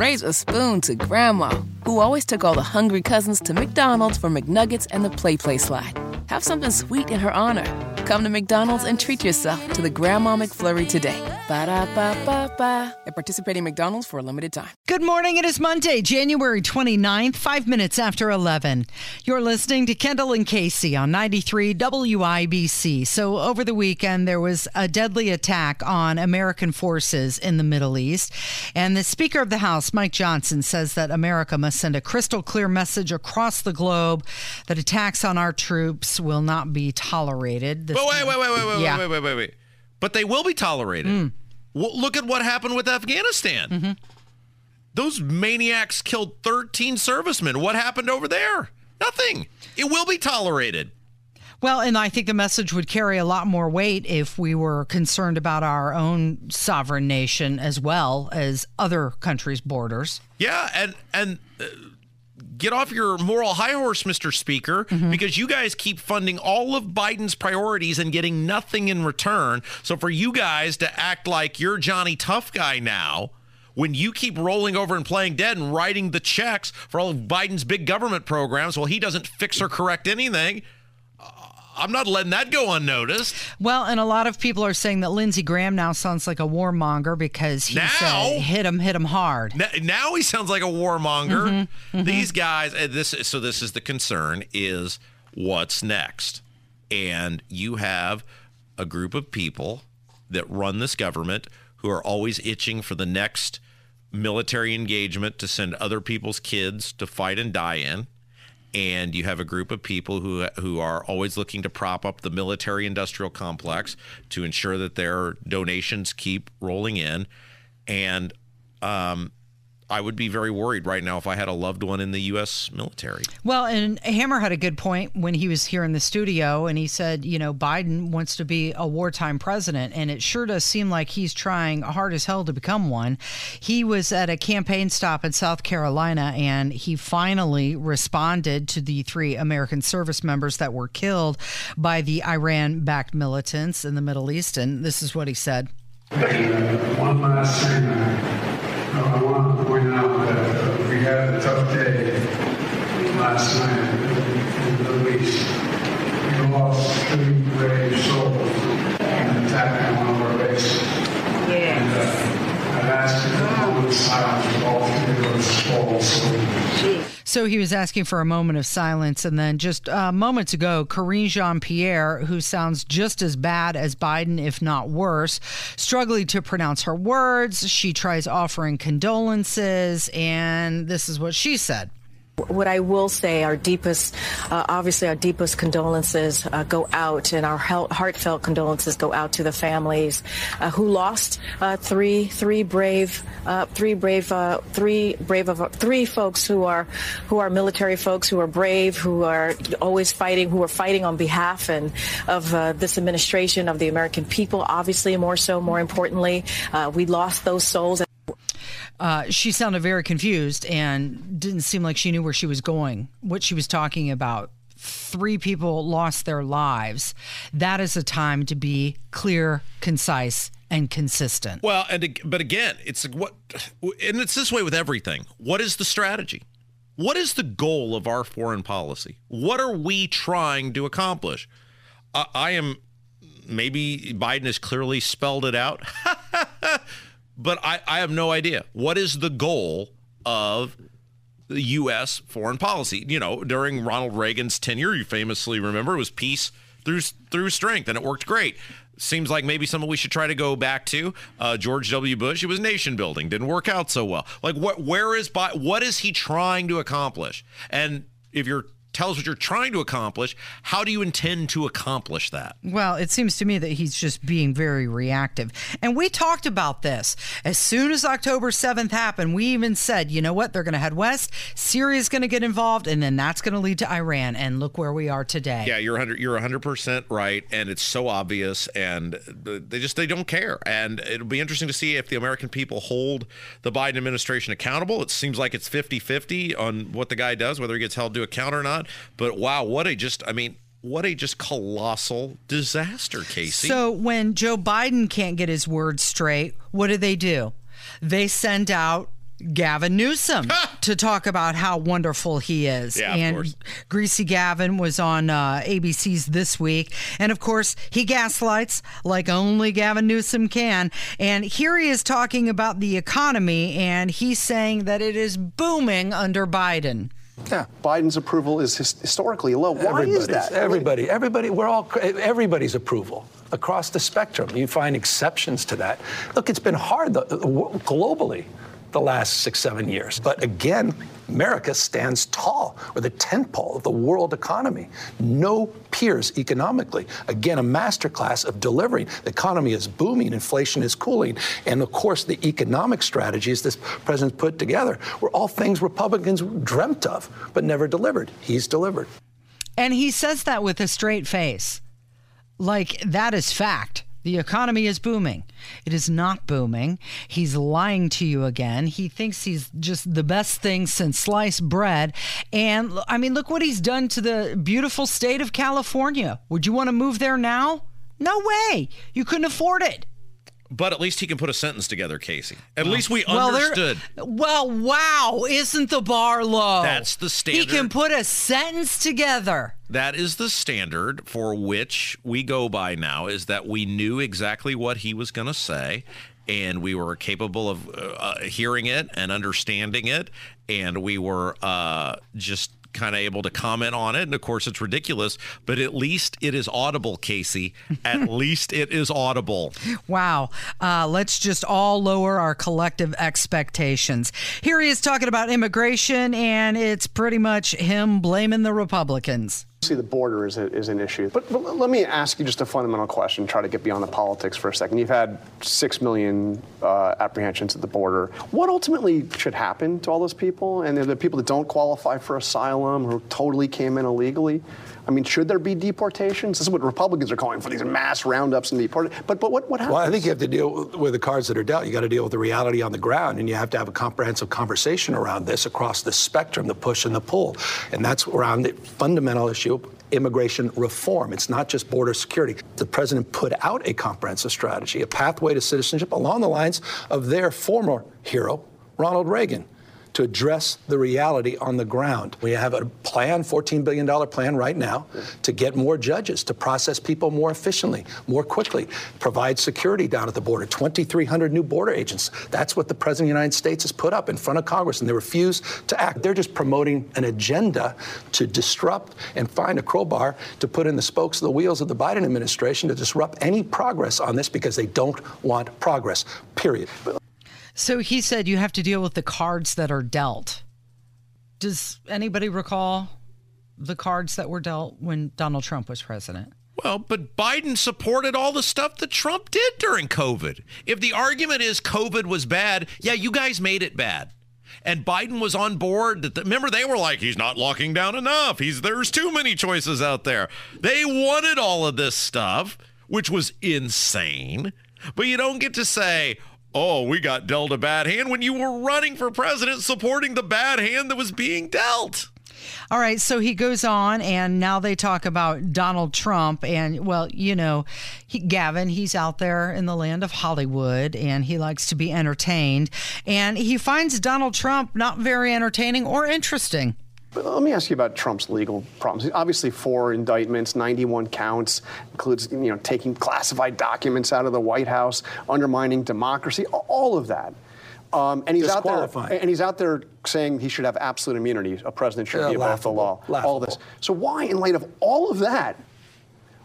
raise a spoon to Grandma, who always took all the hungry cousins to McDonald's for McNuggets and the PlayPlace slide. Have something sweet in her honor. Come to McDonald's and treat yourself to the Grandma McFlurry today. Ba da ba ba ba. At participating McDonald's for a limited time. Good morning. It is Monday, January 29th, five minutes after 11. You're listening to Kendall and Casey on 93 WIBC. So, over the weekend, there was a deadly attack on American forces in the Middle East. And the Speaker of the House, Mike Johnson, says that America must send a crystal clear message across the globe that attacks on our troops will not be tolerated. But wait, wait, wait, wait, wait, Yeah. wait, wait, wait, wait. But they will be tolerated. Well, look at what happened with Afghanistan. Those maniacs killed 13 servicemen. What happened over there? Nothing. It will be tolerated. Well, and I think the message would carry a lot more weight if we were concerned about our own sovereign nation as well as other countries' borders. Yeah, and and uh, get off your moral high horse, Mr. Speaker, mm-hmm. because you guys keep funding all of Biden's priorities and getting nothing in return. So for you guys to act like you're Johnny Tough Guy now. When you keep rolling over and playing dead and writing the checks for all of Biden's big government programs, well, he doesn't fix or correct anything. I'm not letting that go unnoticed. Well, and a lot of people are saying that Lindsey Graham now sounds like a warmonger because he Now? said hit him, hit him hard. Now, now he sounds like a warmonger. These guys, uh, this so this is the concern is what's next, and you have a group of people that run this government who are always itching for the next military engagement to send other people's kids to fight and die in. And you have a group of people who who are always looking to prop up the military industrial complex to ensure that their donations keep rolling in. And um, I would be very worried right now if I had a loved one in the U.S. military. Well, and Hammer had a good point when he was here in the studio, and he said, you know, Biden wants to be a wartime president, and it sure does seem like he's trying hard as hell to become one. He was at a campaign stop in South Carolina, and he finally responded to the three American service members that were killed by the Iran backed militants in the Middle East. And this is what he said. One last thing, I want to point out that we had a tough day last night in the Middle East. We lost three brave souls in an attack on one of our bases. And uh, I've asked a moment of silence all three of those fallen soldiers. So he was asking for a moment of silence. And then just uh, moments ago, Karine Jean Pierre, who sounds just as bad as Biden, if not worse, struggling to pronounce her words. She tries offering condolences. And this is what she said. What I will say, our deepest, uh, obviously, our deepest condolences uh, go out, and our heartfelt condolences go out to the families uh, who lost uh, three, three brave, uh, three brave, uh, three brave of three folks who are, who are military folks who are brave, who are always fighting, who are fighting on behalf and of this administration, of the American people. Obviously, more so, more importantly, uh, we lost those souls. Uh, she sounded very confused and didn't seem like she knew where she was going, what she was talking about. Three people lost their lives. That is a time to be clear, concise, and consistent. Well, and but again, it's what, and it's this way with everything. What is the strategy? What is the goal of our foreign policy? What are we trying to accomplish? I, I am maybe Biden has clearly spelled it out, but I, I have no idea. What is the goal of the U.S. foreign policy? You know, during Ronald Reagan's tenure, you famously remember it was peace through through strength, and it worked great. Seems like maybe something we should try to go back to. Uh, George W. Bush, it was nation building, didn't work out so well. Like, what? Where is Bi- what is he trying to accomplish? And if you're tell us what you're trying to accomplish, how do you intend to accomplish that? Well, it seems to me that he's just being very reactive. And we talked about this. As soon as October 7th happened, we even said, you know what? They're going to head west. Syria's going to get involved, and then that's going to lead to Iran. And look where we are today. Yeah, you're 100 you're 100% right and it's so obvious and they just they don't care. And it'll be interesting to see if the American people hold the Biden administration accountable. It seems like it's 50-50 on what the guy does whether he gets held to account or not. But wow, what a just I mean, what a just colossal disaster, Casey. So when Joe Biden can't get his words straight, what do they do? They send out Gavin Newsom to talk about how wonderful he is. Yeah, of and course. Greasy Gavin was on uh, ABC's this week. And of course, he gaslights like only Gavin Newsom can. And here he is talking about the economy, and he's saying that it is booming under Biden. Yeah, Biden's approval is his- historically low. Why is Everybody's- that? Everybody, everybody, we're all everybody's approval across the spectrum. You find exceptions to that. Look, it's been hard globally the last six, seven years. But again, America stands tall. We're the tentpole of the world economy. No peers economically. Again, a masterclass of delivering. The economy is booming, inflation is cooling, and of course, the economic strategies this president put together were all things Republicans dreamt of but never delivered. He's delivered. And he says that with a straight face. Like, that is fact. The economy is booming. It is not booming. He's lying to you again. He thinks he's just the best thing since sliced bread. And I mean, look what he's done to the beautiful state of California. Would you want to move there now? No way. You couldn't afford it. But at least he can put a sentence together, Casey. At least we Well, understood. Well, wow. Isn't the bar low? That's the standard. He can put a sentence together. That is the standard for which we go by now is that we knew exactly what he was going to say and we were capable of uh, uh, hearing it and understanding it and we were uh, just kind of able to comment on it and of course it's ridiculous but at least it is audible casey at least it is audible Wow. Uh, let's just all lower our collective expectations. Here he is talking about immigration, and it's pretty much him blaming the Republicans. See, the border is, a, is an issue. But, but let me ask you just a fundamental question, try to get beyond the politics for a second. You've had six million uh, apprehensions at the border. What ultimately should happen to all those people? And the people that don't qualify for asylum, who totally came in illegally? I mean, should there be deportations? This is what Republicans are calling for these mass roundups and deportations. But, but what, what happens? Well, I think you have to deal with the cards that are dealt. You got to deal with the reality on the ground, and you have to have a comprehensive conversation around this across the spectrum, the push and the pull, and that's around the fundamental issue immigration reform. It's not just border security. The president put out a comprehensive strategy, a pathway to citizenship along the lines of their former hero, Ronald Reagan to address the reality on the ground. We have a plan, $14 billion plan right now, to get more judges, to process people more efficiently, more quickly, provide security down at the border, 2,300 new border agents. That's what the President of the United States has put up in front of Congress, and they refuse to act. They're just promoting an agenda to disrupt and find a crowbar to put in the spokes of the wheels of the Biden administration to disrupt any progress on this because they don't want progress, period. So he said you have to deal with the cards that are dealt. Does anybody recall the cards that were dealt when Donald Trump was president? Well, but Biden supported all the stuff that Trump did during COVID. If the argument is COVID was bad, yeah, you guys made it bad. And Biden was on board. That remember, they were like, "He's not locking down enough. He's there's too many choices out there." They wanted all of this stuff, which was insane. But you don't get to say, "Oh, we got dealt a bad hand" when you were running for president, supporting the bad hand that was being dealt. All right, so he goes on, and now they talk about Donald Trump. And, well, you know, he, Gavin, he's out there in the land of Hollywood and he likes to be entertained. And he finds Donald Trump not very entertaining or interesting. But let me ask you about Trump's legal problems. Obviously, four indictments, 91 counts, includes you know taking classified documents out of the White House, undermining democracy, all of that. Um, and he's out there, and he's out there saying he should have absolute immunity. A president should Yeah, be above the law. laughable, All this. So why, in light of all of that,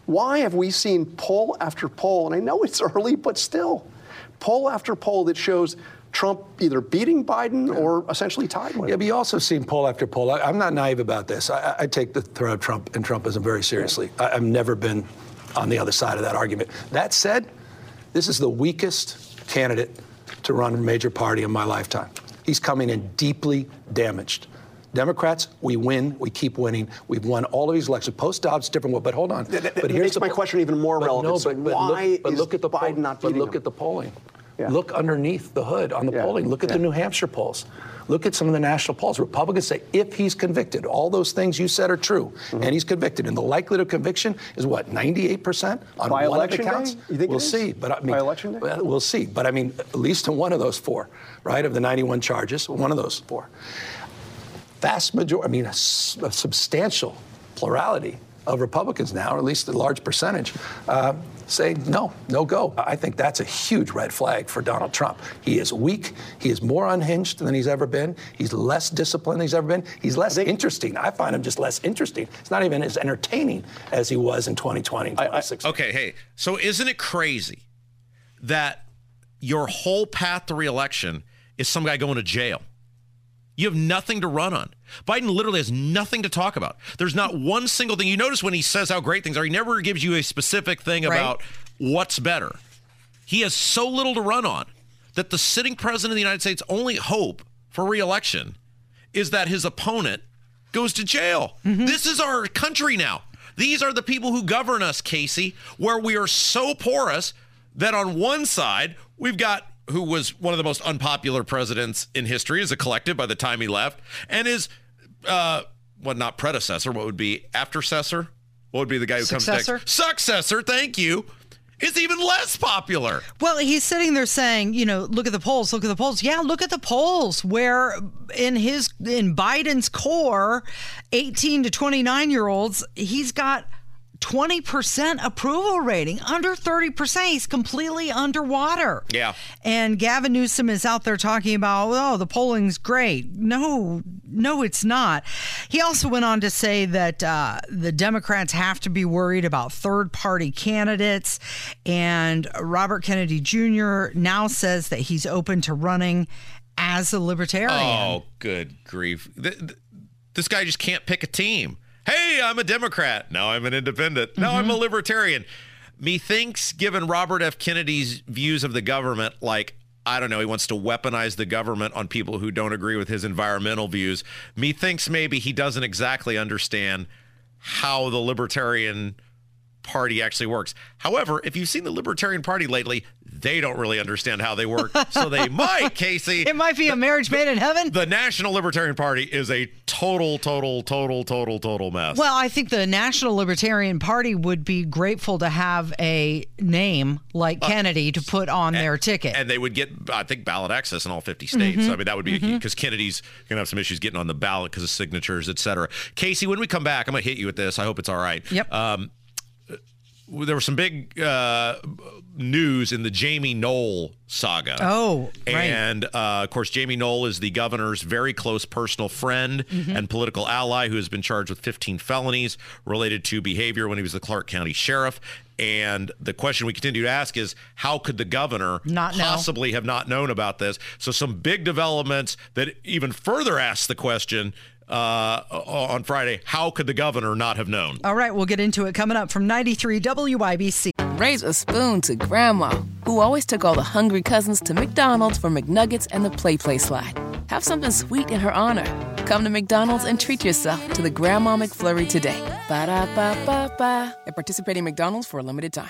why have we seen poll after poll? And I know it's early, but still, poll after poll that shows Trump either beating Biden or essentially tied with Yeah, him. but you also seen poll after poll. I, I'm not naive about this. I, I- take the threat of Trump and Trumpism very seriously. I, I've never been on the other side of that argument. That said, this is the weakest candidate to run a major party in my lifetime. He's coming in deeply damaged. Democrats, we win, we keep winning. We've won all of these elections. Post Dobbs, different, but hold on. That- that but makes my question even more but relevant. No, So but, but why look, but is look at the Biden poll- not But look him? at the polling. Yeah. Look underneath the hood on the Yeah. polling. Look at the New Hampshire polls. Look at some of the national polls. Republicans say if he's convicted, all those things you said are true, Mm-hmm. and he's convicted, and the likelihood of conviction is what 98% on By one of the election day? counts. You think we'll see, but I mean, By election day? well, we'll see. But I mean, at least in one of those four, right, of the 91 charges, one of those four vast majority, I mean, a substantial plurality of Republicans now, or at least a large percentage, uh, say no, no go. I think that's a huge red flag for Donald Trump. He is weak. He is more unhinged than he's ever been. He's less disciplined than he's ever been. He's less interesting. I find him just less interesting. It's not even as entertaining as he was in 2020 and 2016. Okay, hey, so isn't it crazy that your whole path to reelection is some guy going to jail? You have nothing to run on. Biden literally has nothing to talk about. There's not one single thing. You notice when he says how great things are, he never gives you a specific thing Right. about what's better. He has so little to run on that the sitting president of the United States' only hope for reelection is that his opponent goes to jail. Mm-hmm. This is our country now. These are the people who govern us, Casey, where we are so porous that on one side, we've got who was one of the most unpopular presidents in history as a collective by the time he left, and his, uh, what not predecessor, what would be aftercessor? What would be the guy who Successor? comes next? Successor, thank you, is even less popular. Well, he's sitting there saying, you know, look at the polls, look at the polls. Yeah, look at the polls where in his in Biden's core, 18 to 29 year olds, he's got 20% approval rating, under 30%. He's completely underwater. Yeah. And Gavin Newsom is out there talking about, oh, the polling's great. No, no, it's not. He also went on to say that uh, the Democrats have to be worried about third party candidates. And Robert Kennedy Jr. now says that he's open to running as a libertarian. Oh, good grief. Th- th- this guy just can't pick a team. Hey, I'm a Democrat. Now I'm an independent. Now I'm a mm-hmm. libertarian. Methinks, given Robert F. Kennedy's views of the government, like, I don't know, he wants to weaponize the government on people who don't agree with his environmental views. Methinks maybe he doesn't exactly understand how the Libertarian Party actually works. However, if you've seen the Libertarian Party lately, they don't really understand how they work. So they might, Casey. It might be a marriage made in heaven. The National Libertarian Party is a total, total, total, total, total mess. Well, I think the National Libertarian Party would be grateful to have a name like Kennedy to put on their ticket. and they would get, I think, ballot access in all 50 states. Mm-hmm. I mean, that would be because Kennedy's going to have some issues getting on the ballot because of signatures, et cetera. Casey, when we come back, I'm going to hit you with this. I hope it's all right. Yep. Um, there was some big uh, news in the Jamie Knoll saga. Oh, right. And uh, of course, Jamie Knoll is the governor's very close personal friend Mm-hmm. and political ally who has been charged with 15 felonies related to behavior when he was the Clark County sheriff. And the question we continue to ask is how could the governor Not know. possibly have not known about this? So, some big developments that even further ask the question uh, on Friday how could the governor not have known? All right, we'll get into it coming up from 93 WIBC. Raise a spoon to Grandma, who always took all the hungry cousins to McDonald's for McNuggets and the PlayPlace slide. Have something sweet in her honor. Come to McDonald's and treat yourself to the Grandma McFlurry today. Ba da ba ba ba. At participating McDonald's for a limited time.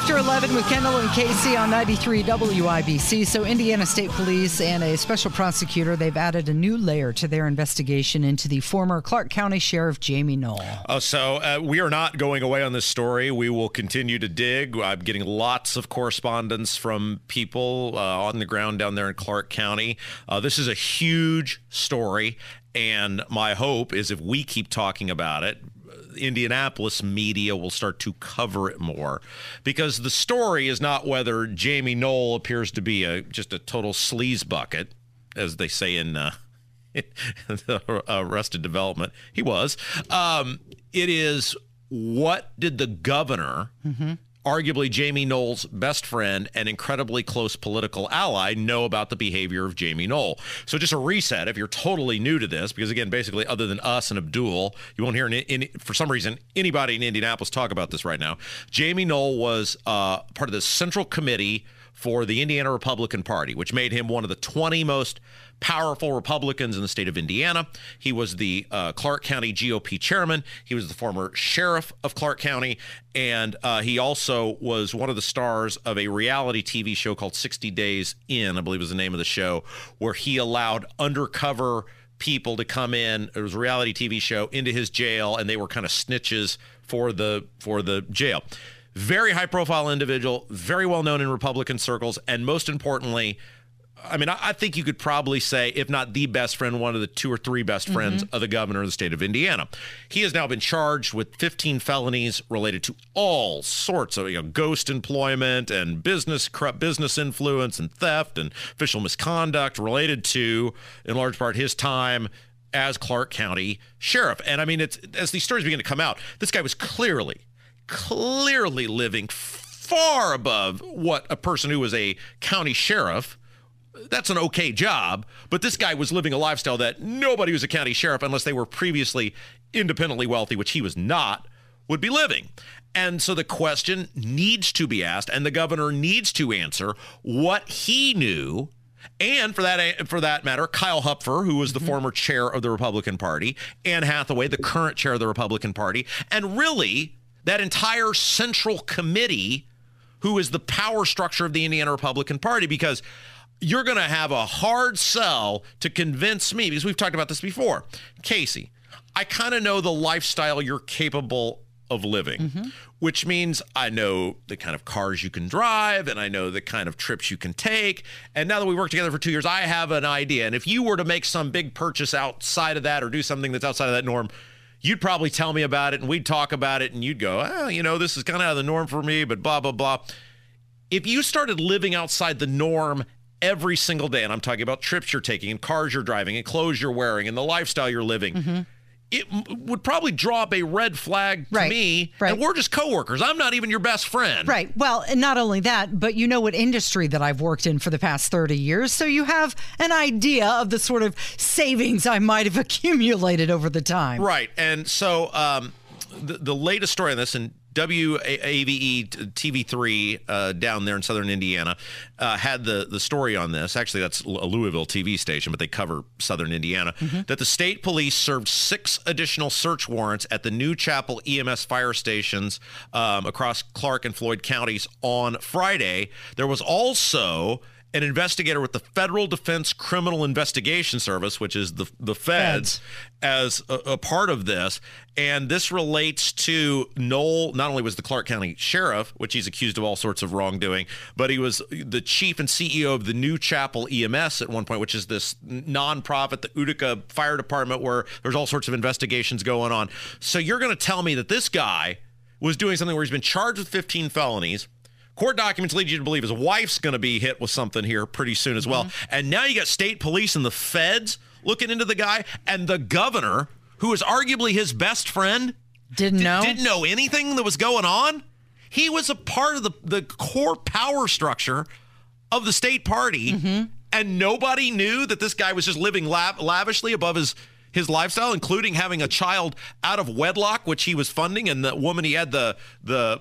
21 after 11 with Kendall and Casey on 93 WIBC. So, Indiana State Police and a special prosecutor, they've added a new layer to their investigation into the former Clark County Sheriff Jamie Knoll. Uh, so uh, we are not going away on this story. We will continue to dig. I'm getting lots of correspondence from people uh, on the ground down there in Clark County. Uh, this is a huge story, and my hope is if we keep talking about it, Indianapolis media will start to cover it more because the story is not whether Jamie Knoll appears to be a just a total sleaze bucket, as they say in uh, Arrested Development. He was. Um, it is what did the governor arguably Jamie Knoll's best friend and incredibly close political ally, know about the behavior of Jamie Knoll. So just a reset if you're totally new to this, because again, basically, other than us and Abdul, you won't hear in, in, for some reason anybody in Indianapolis talk about this right now. Jamie Knoll was uh, part of the Central Committee for the Indiana Republican Party, which made him one of the 20 most powerful Republicans in the state of Indiana. He was the uh, Clark County GOP chairman. He was the former sheriff of Clark County. And uh, he also was one of the stars of a reality TV show called 60 Days In, I believe was the name of the show, where he allowed undercover people to come in. It was a reality TV show into his jail, and they were kind of snitches for the for the jail. Very high profile individual, very well known in Republican circles, and most importantly, I mean, I, think you could probably say, if not the best friend, one of the two or three best mm-hmm. friends of the governor of the state of Indiana. He has now been charged with 15 felonies related to all sorts of you know, ghost employment and business corrupt business influence and theft and official misconduct related to, in large part, his time as Clark County sheriff. And I mean, it's as these stories begin to come out, this guy was clearly, clearly living far above what a person who was a county sheriff that's an okay job, but this guy was living a lifestyle that nobody who's a county sheriff, unless they were previously independently wealthy, which he was not, would be living. And so the question needs to be asked, and the governor needs to answer what he knew. And for that for that matter, Kyle Hupfer, who was the mm-hmm. former chair of the Republican Party, Anne Hathaway, the current chair of the Republican Party, and really that entire central committee, who is the power structure of the Indiana Republican Party, because you're going to have a hard sell to convince me because we've talked about this before. Casey, I kind of know the lifestyle you're capable of living, mm-hmm. which means I know the kind of cars you can drive and I know the kind of trips you can take. And now that we work together for two years, I have an idea. And if you were to make some big purchase outside of that or do something that's outside of that norm, you'd probably tell me about it and we'd talk about it and you'd go, oh, you know, this is kind of out of the norm for me, but blah, blah, blah. If you started living outside the norm every single day, and I'm talking about trips you're taking and cars you're driving and clothes you're wearing and the lifestyle you're living. Mm-hmm. It would probably draw up a red flag to right. me, right. and we're just coworkers. I'm not even your best friend. Right. Well, and not only that, but you know what industry that I've worked in for the past 30 years, so you have an idea of the sort of savings I might have accumulated over the time. Right. And so um, the, the latest story on this, and WAVE TV3 uh, down there in southern Indiana uh, had the, the story on this. Actually, that's a Louisville TV station, but they cover southern Indiana. Mm-hmm. That the state police served six additional search warrants at the New Chapel EMS fire stations um, across Clark and Floyd counties on Friday. There was also an investigator with the Federal Defense Criminal Investigation Service, which is the the feds, feds. as a, a, part of this. And this relates to Knoll. Not only was the Clark County sheriff, which he's accused of all sorts of wrongdoing, but he was the chief and CEO of the New Chapel EMS at one point, which is this nonprofit, the Utica Fire Department, where there's all sorts of investigations going on. So you're going to tell me that this guy was doing something where he's been charged with 15 felonies Court documents lead you to believe his wife's going to be hit with something here pretty soon as well. Mm-hmm. And now you got state police and the feds looking into the guy, and the governor, who is arguably his best friend, didn't know didn't know anything that was going on. He was a part of the the core power structure of the state party, mm-hmm. and nobody knew that this guy was just living lav- lavishly above his his lifestyle, including having a child out of wedlock, which he was funding, and the woman he had the the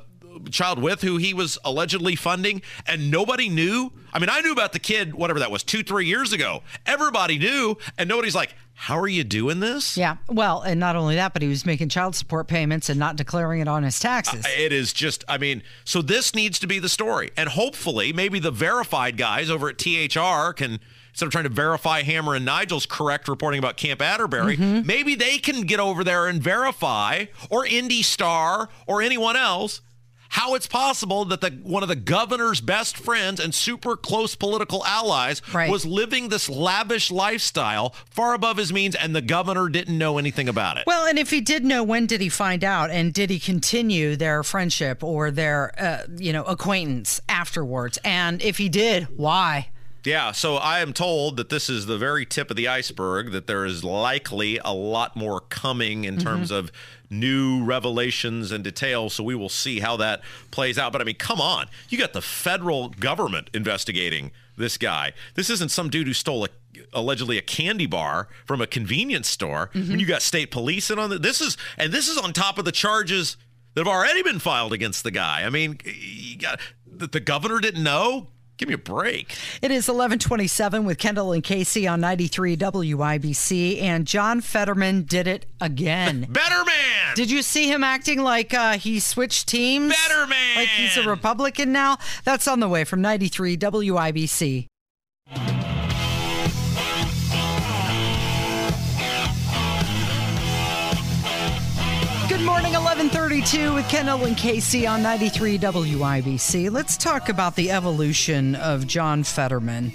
child with who he was allegedly funding and nobody knew. I mean i knew about the kid whatever that was two three years ago. Everybody knew and nobody's like how are you doing this? Yeah well and not only that but he was making child support payments and not declaring it on his taxes. Uh, it is just i mean so this needs to be the story. And hopefully maybe the verified guys over at thr can instead of trying to verify Hammer and Nigel's correct reporting about Camp Atterbury, mm-hmm. maybe they can get over there and verify, or Indy Star, or anyone else, how it's possible that the one of the governor's best friends and super close political allies right. was living this lavish lifestyle far above his means and the governor didn't know anything about it. Well, and if he did know, when did he find out and did he continue their friendship or their uh, you know acquaintance afterwards? And if he did, why? Yeah, so I am told that this is the very tip of the iceberg, that there is likely a lot more coming in mm-hmm. terms of new revelations and details. So we will see how that plays out. But I mean, come on. You got the federal government investigating this guy. This isn't some dude who stole a allegedly a candy bar from a convenience store mm-hmm. when you got state police in on the, this is and this is on top of the charges that have already been filed against the guy. I mean, got, the governor didn't know. Give me a break. It is 1127 with Kendall and Casey on 93 WIBC, and John Fetterman did it again. Better man! Did you see him acting like uh, he switched teams? Better man! Like he's a Republican now? That's on the way from 93 WIBC. 732 with Ken and Casey on 93 WIBC. Let's talk about the evolution of John Fetterman.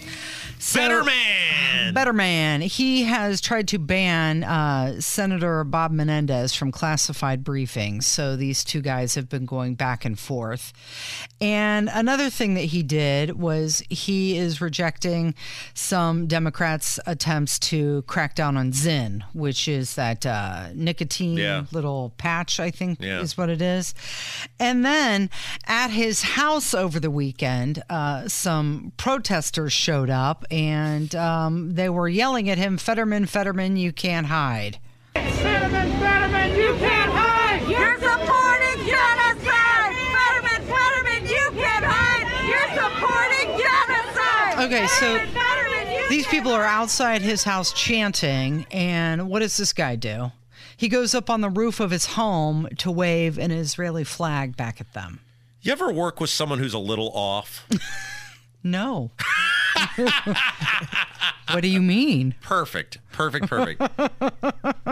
Better man. Better man. He has tried to ban uh, Senator Bob Menendez from classified briefings. So these two guys have been going back and forth. And another thing that he did was he is rejecting some Democrats' attempts to crack down on Zyn, which is that uh, nicotine yeah. little patch, I think yeah. is what it is. And then at his house over the weekend, uh, some protesters showed up and um, they were yelling at him, Fetterman, Fetterman, you can't hide. Fetterman, Fetterman, you can't hide! You're supporting genocide! Fetterman, Fetterman, you can't hide! You're supporting genocide! Okay, so these people are outside his house chanting, and what does this guy do? He goes up on the roof of his home to wave an Israeli flag back at them. You ever work with someone who's a little off? no. what do you mean? Perfect. Perfect. Perfect.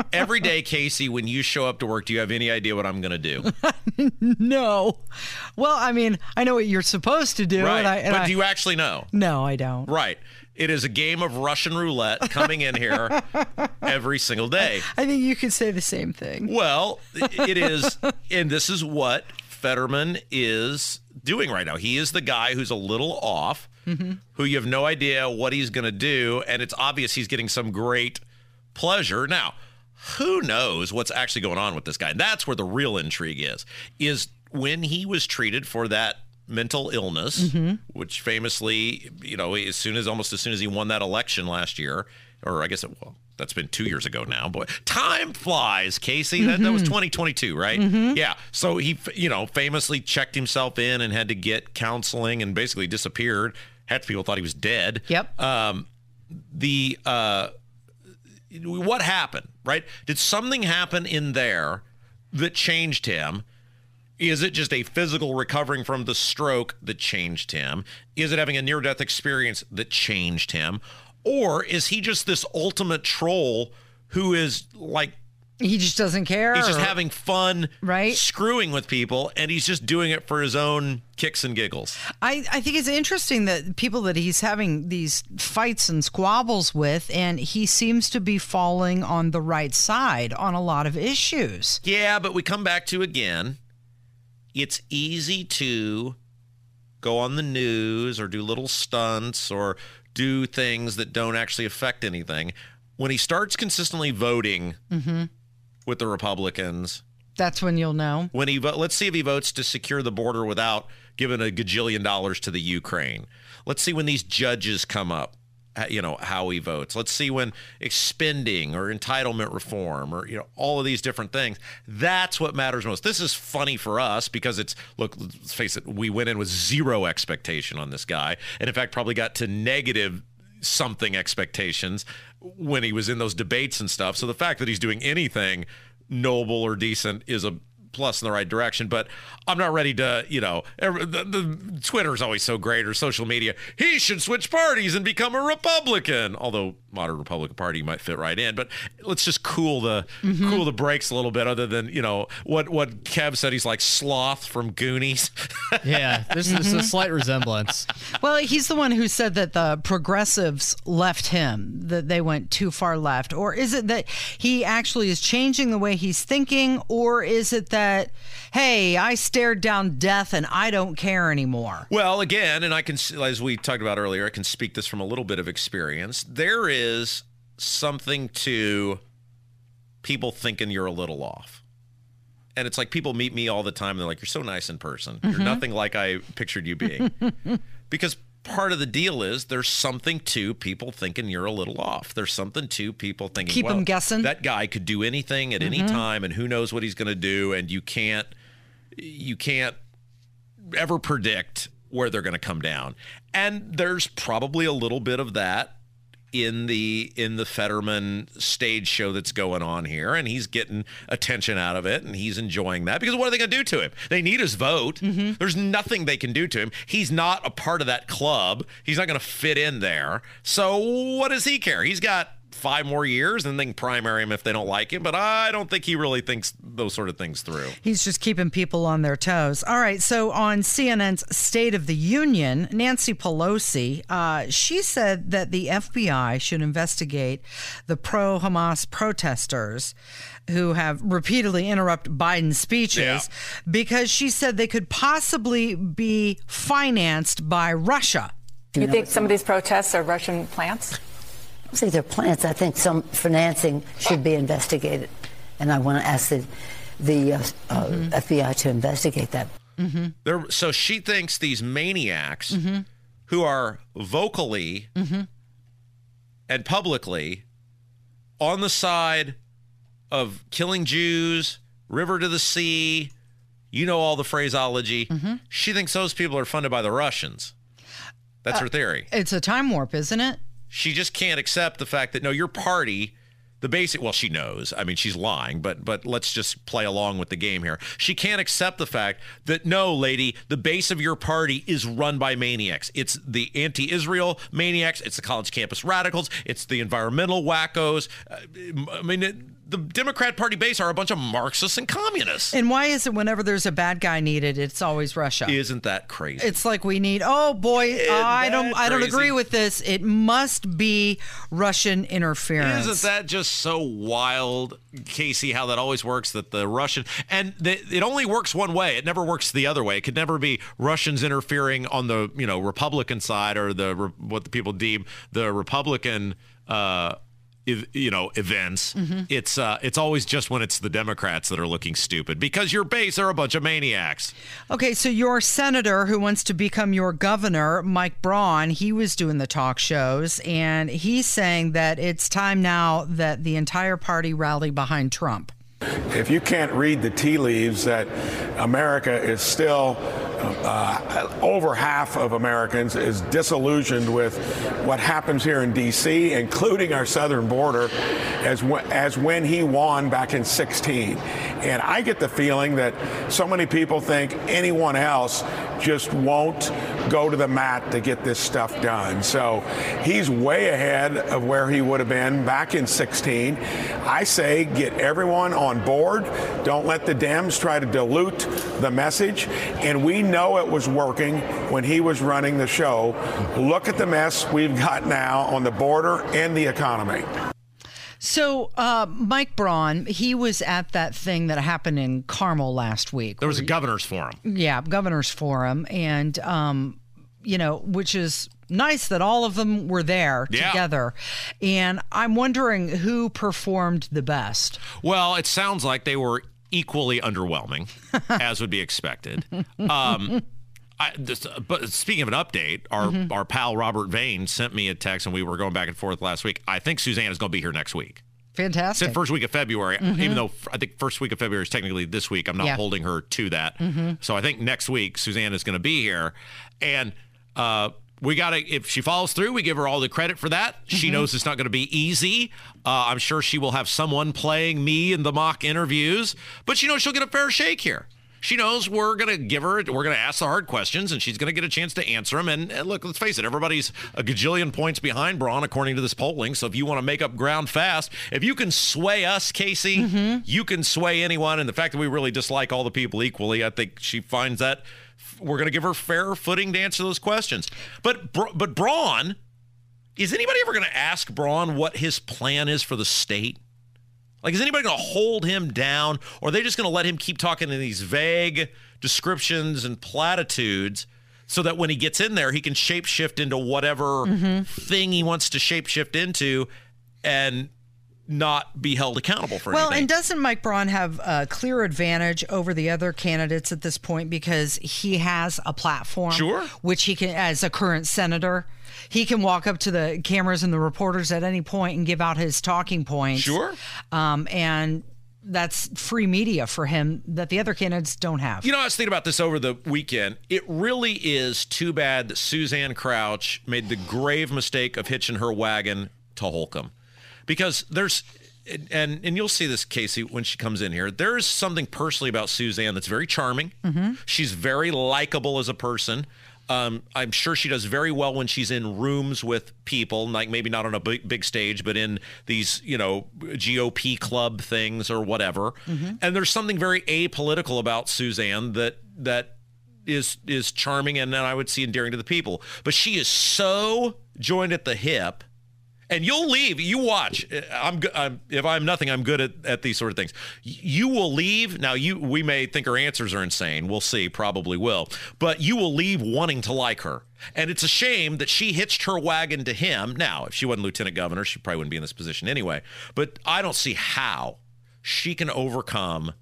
Every day, Casey, when you show up to work, do you have any idea what I'm going to do? no. Well, I mean, I know what you're supposed to do. Right. And I, and but I, do you actually know? No, I don't. Right. It is a game of Russian roulette coming in here every single day. I think you could say the same thing. Well, it is, and this is what Fetterman is doing right now. He is the guy who's a little off mm-hmm. who you have no idea what he's going to do. And it's obvious he's getting some great pleasure. Now, who knows what's actually going on with this guy? And that's where the real intrigue is, is when he was treated for that mental illness, mm-hmm. which famously, you know, as soon as almost as soon as he won that election last year, or I guess it, well, that's been two years ago now. Boy, time flies, Casey. Mm-hmm. That, that was 2022, right? Mm-hmm. Yeah. So he, you know, famously checked himself in and had to get counseling and basically disappeared Half people thought he was dead. Yep. Um, the uh, what happened? Right? Did something happen in there that changed him? Is it just a physical recovering from the stroke that changed him? Is it having a near death experience that changed him? Or is he just this ultimate troll who is like he just doesn't care. He's just having fun, right? Screwing with people, and he's just doing it for his own kicks and giggles. I, I think it's interesting that people that he's having these fights and squabbles with, and he seems to be falling on the right side on a lot of issues. Yeah, but we come back to again, it's easy to go on the news or do little stunts or do things that don't actually affect anything. When he starts consistently voting, mm-hmm with the Republicans. That's when you'll know. When he let's see if he votes to secure the border without giving a gajillion dollars to the Ukraine. Let's see when these judges come up, you know, how he votes. Let's see when expending or entitlement reform or you know all of these different things. That's what matters most. This is funny for us because it's look, let's face it, we went in with zero expectation on this guy and in fact probably got to negative something expectations when he was in those debates and stuff. So the fact that he's doing anything noble or decent is a plus in the right direction. But I'm not ready to, you know, every, the, the Twitter is always so great or social media. He should switch parties and become a Republican. Although modern Republican Party might fit right in, but let's just cool the mm-hmm. cool the brakes a little bit. Other than you know what what Kev said, he's like Sloth from Goonies. yeah, there's, mm-hmm. there's a slight resemblance. Well, he's the one who said that the progressives left him, that they went too far left, or is it that he actually is changing the way he's thinking, or is it that hey, I stared down death and I don't care anymore? Well, again, and I can, as we talked about earlier, I can speak this from a little bit of experience. There is something to people thinking you're a little off. And it's like people meet me all the time. And they're like, "You're so nice in person. You're mm-hmm. nothing like I pictured you being." because part of the deal is there's something to people thinking you're a little off. There's something to people thinking, Keep well, guessing. That guy could do anything at any mm-hmm. time, and who knows what he's going to do, and you can't you can't ever predict where they're going to come down. And there's probably a little bit of that in the in the Fetterman stage show that's going on here and he's getting attention out of it and he's enjoying that because what are they going to do to him? They need his vote. Mm-hmm. There's nothing they can do to him. He's not a part of that club. He's not going to fit in there. So what does he care? He's got five more years and then primary him if they don't like him, but I don't think he really thinks those sort of things through. He's just keeping people on their toes. All right. So on CNN's State of the Union, Nancy Pelosi, uh, she said that the FBI should investigate the pro Hamas protesters who have repeatedly interrupted Biden's speeches Yeah. because she said they could possibly be financed by Russia. You think some of these protests are Russian plants? See, their plans. I think some financing should be investigated, and I want to ask the the uh, uh, mm-hmm. FBI to investigate that. Mm-hmm. There, so she thinks these maniacs mm-hmm. who are vocally and publicly on the side of killing Jews, river to the sea, you know all the phraseology. She thinks those people are funded by the Russians. That's uh, her theory. It's a time warp, isn't it? She just can't accept the fact that no, your party, the basic. Well, she knows. I mean, she's lying, but but let's just play along with the game here. She can't accept the fact that no, lady, the base of your party is run by maniacs. It's the anti-Israel maniacs. It's the college campus radicals. It's the environmental wackos. Uh, I mean. It, the Democrat Party base are a bunch of Marxists and communists. And why is it whenever there's a bad guy needed, it's always Russia? Isn't that crazy? It's like we need. Oh boy, I don't. I don't agree with this. It must be Russian interference. Isn't that just so wild, Casey? How that always works? That the Russian and the, it only works one way. It never works the other way. It could never be Russians interfering on the you know Republican side or the what the people deem the Republican. Uh, you know events it's uh it's always just when it's the democrats that are looking stupid because your base are a bunch of maniacs Okay, so your senator who wants to become your governor, Mike Braun, he was doing the talk shows, and he's saying that it's time now that the entire party rally behind Trump. If you can't read the tea leaves that America is still uh, over half of Americans is disillusioned with what happens here in D.C., including our southern border, as w- as when he won back in 16. And I get the feeling that so many people think anyone else just won't go to the mat to get this stuff done. So he's way ahead of where he would have been back in 16. I say get everyone on board. Don't let the Dems try to dilute the message. And we know it was working when he was running the show. Look at the mess we've got now on the border and the economy. So, uh, Mike Braun, he was at that thing that happened in Carmel last week. there was a governor's forum Yeah, governor's forum, and um, you know, which is nice that all of them were there Yeah. together. And I'm wondering who performed the best. Well, it sounds like they were equally underwhelming, as would be expected. Um, I, this, but speaking of an update, our Mm-hmm. our pal Robert Vane sent me a text, and we were going back and forth last week. I think Suzanne is going to be here next week. Fantastic. Said first week of February, even though I think first week of February is technically this week. I'm not Yeah. holding her to that. So I think next week Suzanne is going to be here, and uh, we got to. If she follows through, we give her all the credit for that. She knows it's not going to be easy. Uh, I'm sure she will have someone playing me in the mock interviews, but she knows she'll get a fair shake here. She knows we're going to give her, we're going to ask the hard questions, and she's going to get a chance to answer them. And, and look, let's face it, everybody's a gajillion points behind Braun, according to this polling. So if you want to make up ground fast, if you can sway us, Casey, you can sway anyone. And the fact that we really dislike all the people equally, I think she finds that we're going to give her fair footing to answer those questions. But but Braun, is anybody ever going to ask Braun what his plan is for the state? Like, is anybody going to hold him down, or are they just going to let him keep talking in these vague descriptions and platitudes so that when he gets in there, he can shapeshift into whatever mm-hmm. thing he wants to shapeshift into? And not be held accountable for Well, anything. and doesn't Mike Braun have a clear advantage over the other candidates at this point because he has a platform? Sure. Which he can, as a current senator, he can walk up to the cameras and the reporters at any point and give out his talking points. Sure. Um, and that's free media for him that the other candidates don't have. You know, I was thinking about this over the weekend. It really is too bad that Suzanne Crouch made the grave mistake of hitching her wagon to Holcomb. Because there's and and you'll see this Casey when she comes in here. There's something personally about Suzanne that's very charming. She's very likable as a person. Um, I'm sure she does very well when she's in rooms with people, like maybe not on a big, big stage, but in these, you know, GOP club things or whatever. And there's something very apolitical about Suzanne that that is is charming and then I would see endearing to the people. But she is so joined at the hip and you'll leave. You watch. Uh, I'm, I'm if I'm nothing, I'm good at, at these sort of things. You will leave. Now, you we may think her answers are insane. We'll see. Probably will. But you will leave wanting to like her. And it's a shame that she hitched her wagon to him. Now, if she wasn't lieutenant governor, she probably wouldn't be in this position anyway. But I don't see how she can overcome,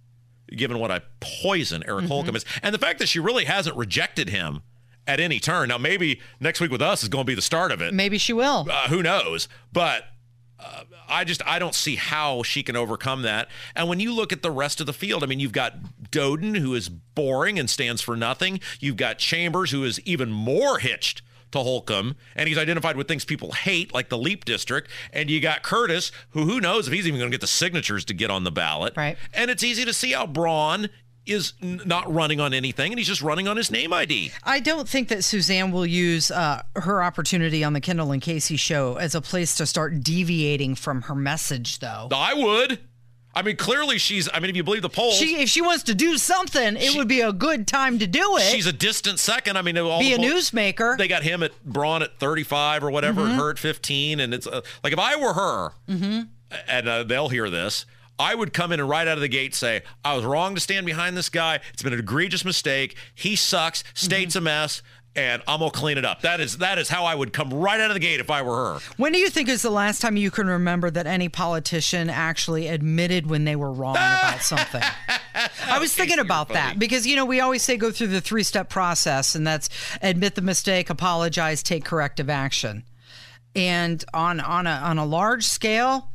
given what a poison Eric mm-hmm. Holcomb is, and the fact that she really hasn't rejected him at any turn. Now, maybe next week with us is going to be the start of it Maybe she will. uh, who knows? But uh, I just I don't see how she can overcome that. And when you look at the rest of the field, I mean, you've got Doden who is boring and stands for nothing. You've got Chambers who is even more hitched to Holcomb, and he's identified with things people hate, like the Leap District. And you got Curtis, who who knows if he's even going to get the signatures to get on the ballot. Right. And it's easy to see how Braun is n- not running on anything, and he's just running on his name ID. I don't think that Suzanne will use uh, her opportunity on the Kendall and Casey show as a place to start deviating from her message, though. I would. I mean, clearly she's. I mean, if you believe the polls, She, if she wants to do something, it would be a good time to do it. She's a distant second. I mean, all Be a poll- newsmaker. They got him at Braun at 35 or whatever, and her at 15. And it's uh, like if I were her, and uh, they'll hear this, I would come in and right out of the gate say, I was wrong to stand behind this guy. It's been an egregious mistake. He sucks. State's a mess. And I'm gonna clean it up. That is that is how I would come right out of the gate if I were her. when do you think is the last time you can remember that any politician actually admitted when they were wrong about something? I was thinking about that because you know we always say go through the three-step process, and that's admit the mistake, apologize, take corrective action. And on on a on a large scale,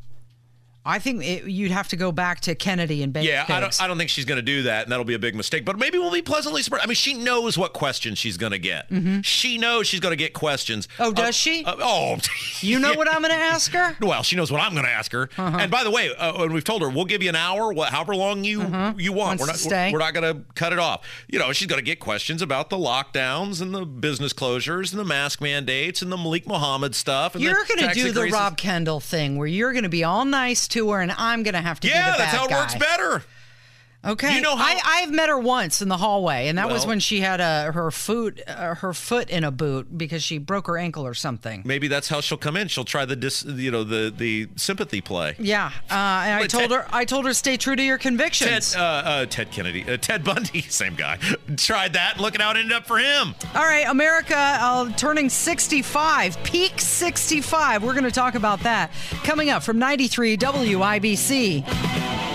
I think it, you'd have to go back to Kennedy and Baker. Yeah, I don't, I don't think she's going to do that, and that'll be a big mistake. But maybe we'll be pleasantly surprised. I mean, she knows what questions she's going to get. She knows she's going to get questions. Mm-hmm. Oh, does Uh, she? uh, oh, You know what I'm going to ask her? Well, she knows what I'm going to ask her. Uh-huh. And by the way, uh, when we've told her we'll give you an hour, what, however long you you want, Mm-hmm. Wants we're not stay. we're not going to cut it off. You know, she's going to get questions about the lockdowns and the business closures and the mask mandates and the Malik Muhammad stuff. And You're going to do the Rob Kendall thing where you're going to be all nice to her, and I'm going to have to be Yeah, that's how it guy. works better. Okay, You know how- I, I've met her once in the hallway, and that was Well- when she had a, her foot uh, her foot in a boot because she broke her ankle or something. Maybe that's how she'll come in. She'll try the dis, you know, the the sympathy play. Yeah, uh, and I But told Ted- her I told her stay true to your Ted, convictions. uh, uh, Ted Kennedy, uh, Ted Bundy, same guy, tried that. Look at how it ended up for him. All right, America uh, turning 65, peak 65. We're going to talk about that coming up from 93 WIBC.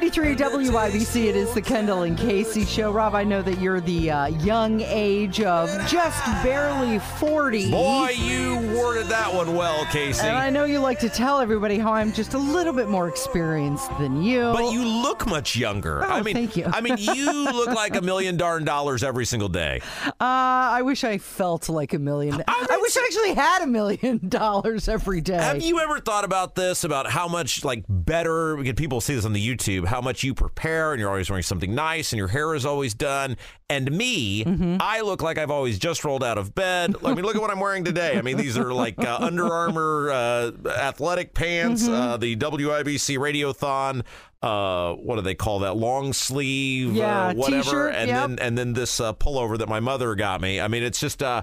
93 WIBC, it is the Kendall and Casey show. Rob, I know that you're the uh, young age of just barely 40. Boy, you worded that one well, Casey. And I know you like to tell everybody how I'm just a little bit more experienced than you. But you look much younger. Oh, I mean, thank you. I mean, you look like a million darn dollars every single day. Uh, I wish I felt like a million. I, wish I actually had a million dollars every day. Have you ever thought about this? About how much like better? Because people see this on the YouTube. How much you prepare, and you're always wearing something nice, and your hair is always done. And me, Mm-hmm. I look like I've always just rolled out of bed. I mean, look at what I'm wearing today. I mean, these are like uh, Under Armour uh, athletic pants, Mm-hmm. uh, the WIBC Radiothon. Uh, what do they call that? Long sleeve, Yeah, uh, whatever, t-shirt, and yep. then and then this uh, pullover that my mother got me. I mean, it's just uh,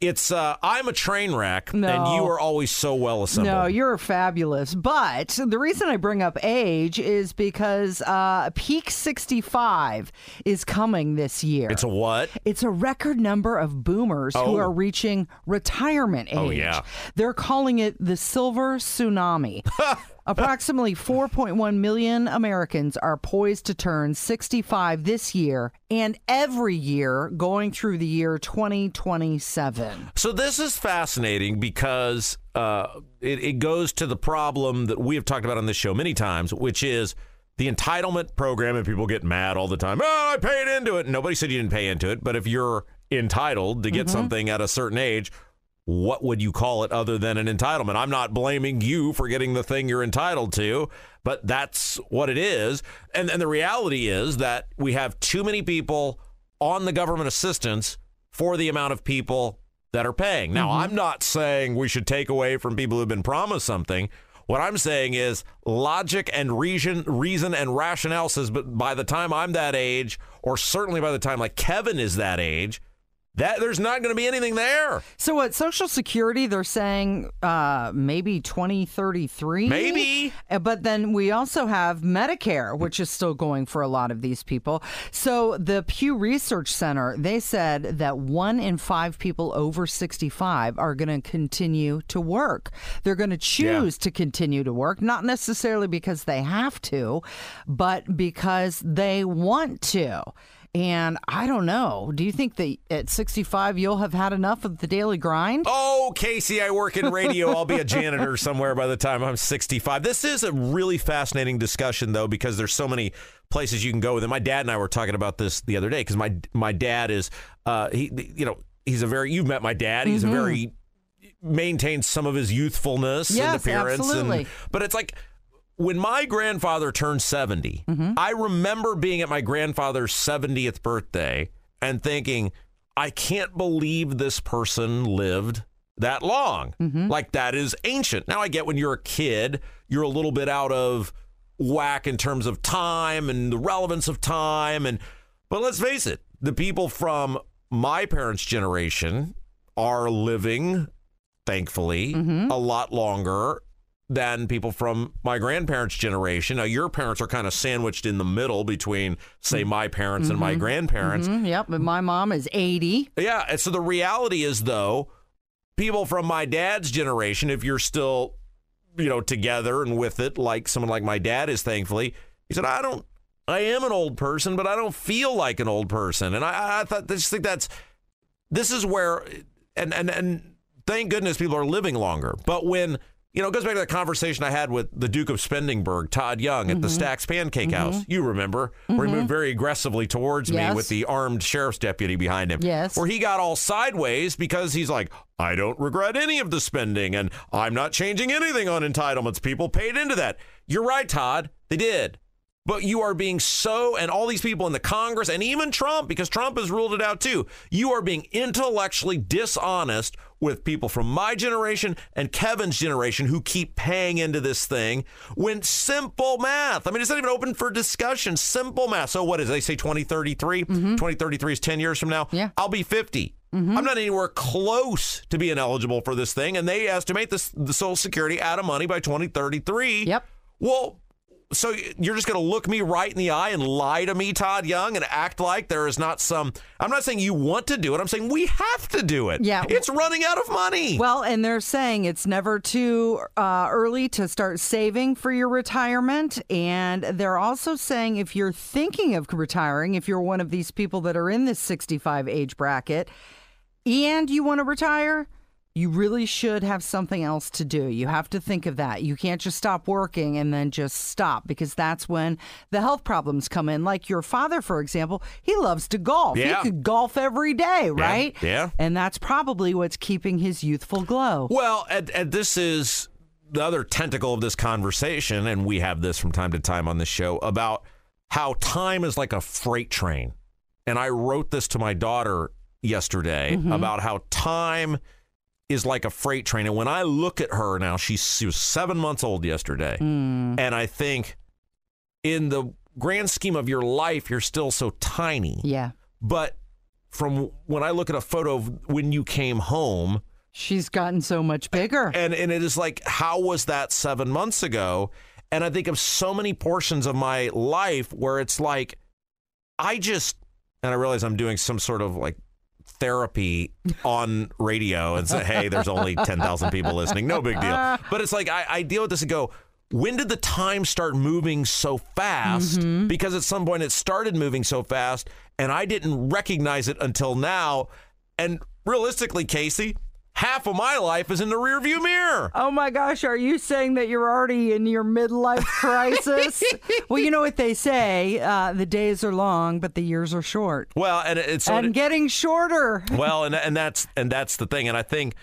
it's uh, I'm a train wreck, and you are always so well assembled. No, you're fabulous. But the reason I bring up age is because uh, Peak 65 is coming this year. It's a what? It's a record number of boomers Oh. who are reaching retirement age. Oh, yeah. They're calling it the silver tsunami. Approximately 4.1 million Americans are poised to turn 65 this year and every year going through the year 2027. So this is fascinating because uh, it, it goes to the problem that we have talked about on this show many times, which is the entitlement program, and people get mad all the time. Oh, I paid into it. Nobody said you didn't pay into it, but if you're entitled to get something at a certain age, what would you call it other than an entitlement? I'm not blaming you for getting the thing you're entitled to, but that's what it is. And and the reality is that we have too many people on the government assistance for the amount of people that are paying. Now, mm-hmm. I'm not saying we should take away from people who've been promised something. What I'm saying is logic and reason, reason and rationale says, but by the time I'm that age, or certainly by the time like Kevin is that age, that there's not going to be anything there. So at Social Security, they're saying uh, maybe 2033. Maybe. Uh, But then we also have Medicare, which is still going for a lot of these people. So the Pew Research Center, they said that one in five people over 65 are going to continue to work. They're going to choose to continue to work, not necessarily because they have to, but because they want to. And I don't know. Do you think that at 65 you'll have had enough of the daily grind? Oh, Casey, I work in radio. I'll be a janitor somewhere by the time I'm 65. This is a really fascinating discussion, though, because there's so many places you can go with it. My dad and I were talking about this the other day because my my dad is, uh, he, you know, he's a very. You've met my dad. He's Mm-hmm. a very maintains some of his youthfulness and Yes, appearance, absolutely. and but it's like. When my grandfather turned 70, Mm-hmm. I remember being at my grandfather's 70th birthday and thinking, I can't believe this person lived that long. Mm-hmm. Like that is ancient. Now I get when you're a kid, you're a little bit out of whack in terms of time and the relevance of time and but let's face it, the people from my parents' generation are living thankfully Mm-hmm. a lot longer than people from my grandparents' generation. Now your parents are kind of sandwiched in the middle between say my parents and my grandparents. Mhm, Yep, but my mom is 80. Yeah. And so the reality is, though, people from my dad's generation, if you're still, you know, together and with it, like someone like my dad is, thankfully, he said, I don't, I am an old person, but I don't feel like an old person. And I, I thought, I just think that's, this is where, and, and, and thank goodness people are living longer. But when, you know, it goes back to the conversation I had with the Duke of Spendingburg, Todd Young, at the mm-hmm. Stacks Pancake mm-hmm. House. You remember, where he moved mm-hmm. very aggressively towards me with the armed sheriff's deputy behind him. Yes. Where he got all sideways because he's like, I don't regret any of the spending and I'm not changing anything on entitlements. People paid into that. You're right, Todd. They did. But you are being so, and all these people in the Congress, and even Trump, because Trump has ruled it out too, you are being intellectually dishonest with people from my generation and Kevin's generation who keep paying into this thing when simple math, I mean, it's not even open for discussion. Simple math. So, what is it? They say 2033? 2033 mm-hmm. is 10 years from now. Yeah. I'll be 50. Mm-hmm. I'm not anywhere close to being eligible for this thing, and they estimate this, the Social Security out of money by 2033. Yep. Well, so you're just going to look me right in the eye and lie to me, Todd Young, and act like there is not some. I'm not saying you want to do it. I'm saying we have to do it. Yeah. it's running out of money. Well, and they're saying it's never too uh, early to start saving for your retirement. And they're also saying if you're thinking of retiring, if you're one of these people that are in this 65 age bracket and you want to retire, you really should have something else to do. You have to think of that. You can't just stop working and then just stop because that's when the health problems come in. Like your father, for example, he loves to golf. Yeah. He could golf every day, right? yeah. And that's probably what's keeping his youthful glow. Well, and, and this is the other tentacle of this conversation, and we have this from time to time on the show about how time is like a freight train. And I wrote this to my daughter yesterday Mm-hmm. about how time is like a freight train. And when I look at her now, she's, she was seven months old yesterday. Mm. And I think in the grand scheme of your life, you're still so tiny. Yeah. But from when I look at a photo of when you came home, She's gotten so much bigger. and and it is like how was that 7 months ago and i think of so many portions of my life where it's like i just and i realize i'm doing some sort of like therapy on radio and say hey there's only 10,000 people listening. No big deal. But it's like I, I deal with this and go when did the time start moving so fast? Mm-hmm. Because at some point it started moving so fast and i didn't recognize it until now. And realistically casey half of my life is in the rearview mirror Oh my gosh, are you saying that you're already in your midlife crisis? well, you know what they say uh, the days are long, but the years are short. Well, and it's and getting shorter. well, and and that's and that's the thing. And I think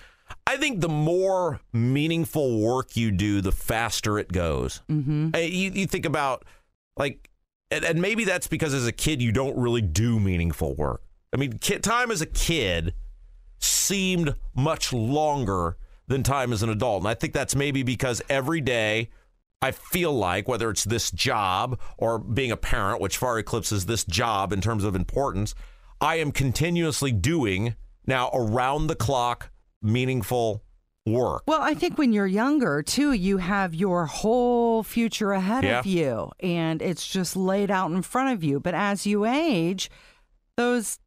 I think the more meaningful work you do, the faster it goes. Mm-hmm. You you think about like, and, and maybe that's because as a kid you don't really do meaningful work. I mean, kid, time as a kid seemed much longer than time as an adult, and I think that's maybe because every day. I feel like whether it's this job or being a parent, which far eclipses this job in terms of importance, I am continuously doing now around the clock meaningful work. Well, I think when you're younger, too, you have your whole future ahead Yeah. of you, and it's just laid out in front of you. But as you age, those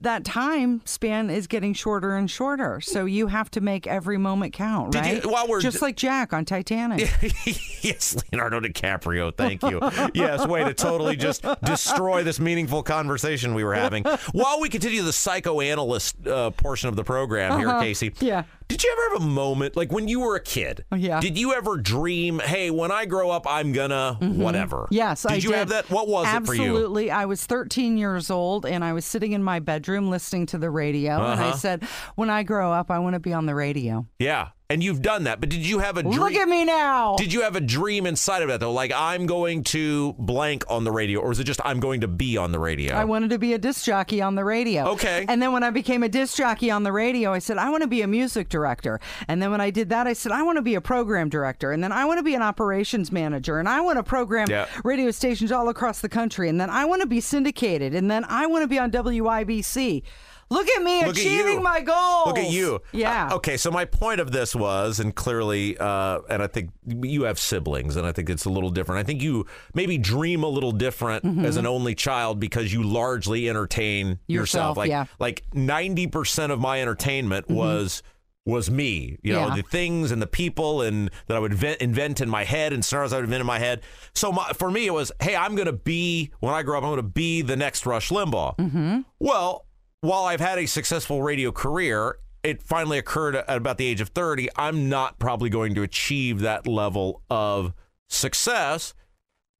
that time span is getting shorter and shorter. So you have to make every moment count, Did you- right? while we're- just like Jack on Titanic. yes, Leonardo DiCaprio, thank you. yes, way to totally just destroy this meaningful conversation we were having. While we continue the psychoanalyst uh, portion of the program here, Uh-huh. Casey. Yeah. Did you ever have a moment like when you were a kid? Yeah. Did you ever dream, hey, when I grow up, I'm gonna whatever? Mm-hmm. Yes, did I you did. have that? What was it for you? Absolutely. I was 13 years old and I was sitting in my bedroom listening to the radio. And I Uh-huh. said, when I grow up, I want to be on the radio. Yeah, and you've done that. But did you have a dream? Look at me now. Did you have a dream inside of that though? Like I'm going to blank on the radio, or is it just I'm going to be on the radio? I wanted to be a disc jockey on the radio. Okay. And then when I became a disc jockey on the radio, I said, I want to be a music director. And then when I did that, I said, I want to be a program director. And then I want to be an operations manager. And I want to program Yeah. radio stations all across the country. And then I want to be syndicated. And then I want to be on WIBC. Look at me Look at achieving you. my goals. Look at you. Yeah. Uh, okay, so my point of this was, and clearly, uh, and I think you have siblings, and I think it's a little different. I think you maybe dream a little different Mm-hmm. as an only child because you largely entertain yourself. Yourself, Like, yeah. Mm-hmm. like ninety percent of my entertainment was. Was me, you know, Yeah. the things and the people and that I would invent, invent in my head and scenarios I would invent in my head. So my, for me, it was, hey, I'm going to be when I grow up, I'm going to be the next Rush Limbaugh. Mm-hmm. Well, while I've had a successful radio career, it finally occurred at about the age of 30. I'm not probably going to achieve that level of success.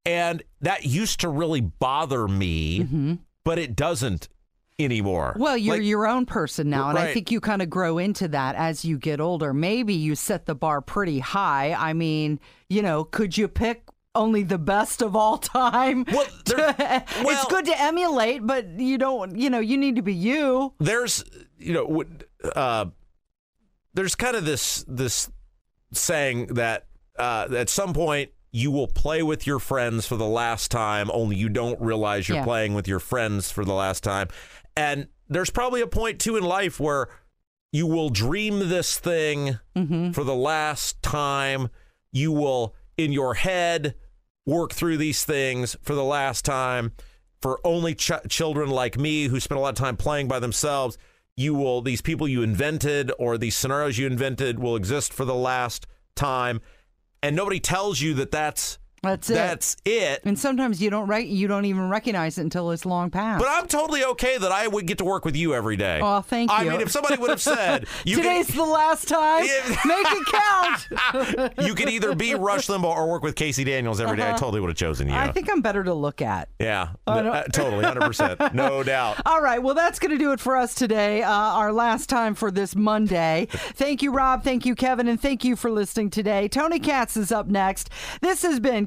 And that used to really bother me, but it doesn't anymore. Mm-hmm. Well, you're Like, your own person now, and I think you kind of grow into that as you get older. Maybe you set the bar pretty high. I mean, you know, could you pick only the best of all time? Well, there- it's good to emulate, but you don't, you know, you need to be you. there's you know uh, there's kind of this this saying that uh, at some point you will play with your friends for the last time only you don't realize you're Yeah. playing with your friends for the last time and there's probably a point too in life where you will dream this thing Mm-hmm. for the last time you will in your head work through these things for the last time. For only ch- children like me who spend a lot of time playing by themselves, you will these people you invented or these scenarios you invented will exist for the last time, and nobody tells you that that's That's it. That's it. And sometimes you don't rec- you don't even recognize it until it's long past. But I'm totally okay that I would get to work with you every day. Oh, thank you. I mean, if somebody would have said, you Today's the last time. Make it count. you could either be Rush Limbaugh or work with Casey Daniels every day, I Uh-huh. totally would have chosen you. I think I'm better to look at. yeah, I Uh, totally, 100%. No doubt. All right. Well, that's going to do it for us today. Uh, our last time for this Monday. Thank you, Rob. Thank you, Kevin. And thank you for listening today. Tony Katz is up next. This has been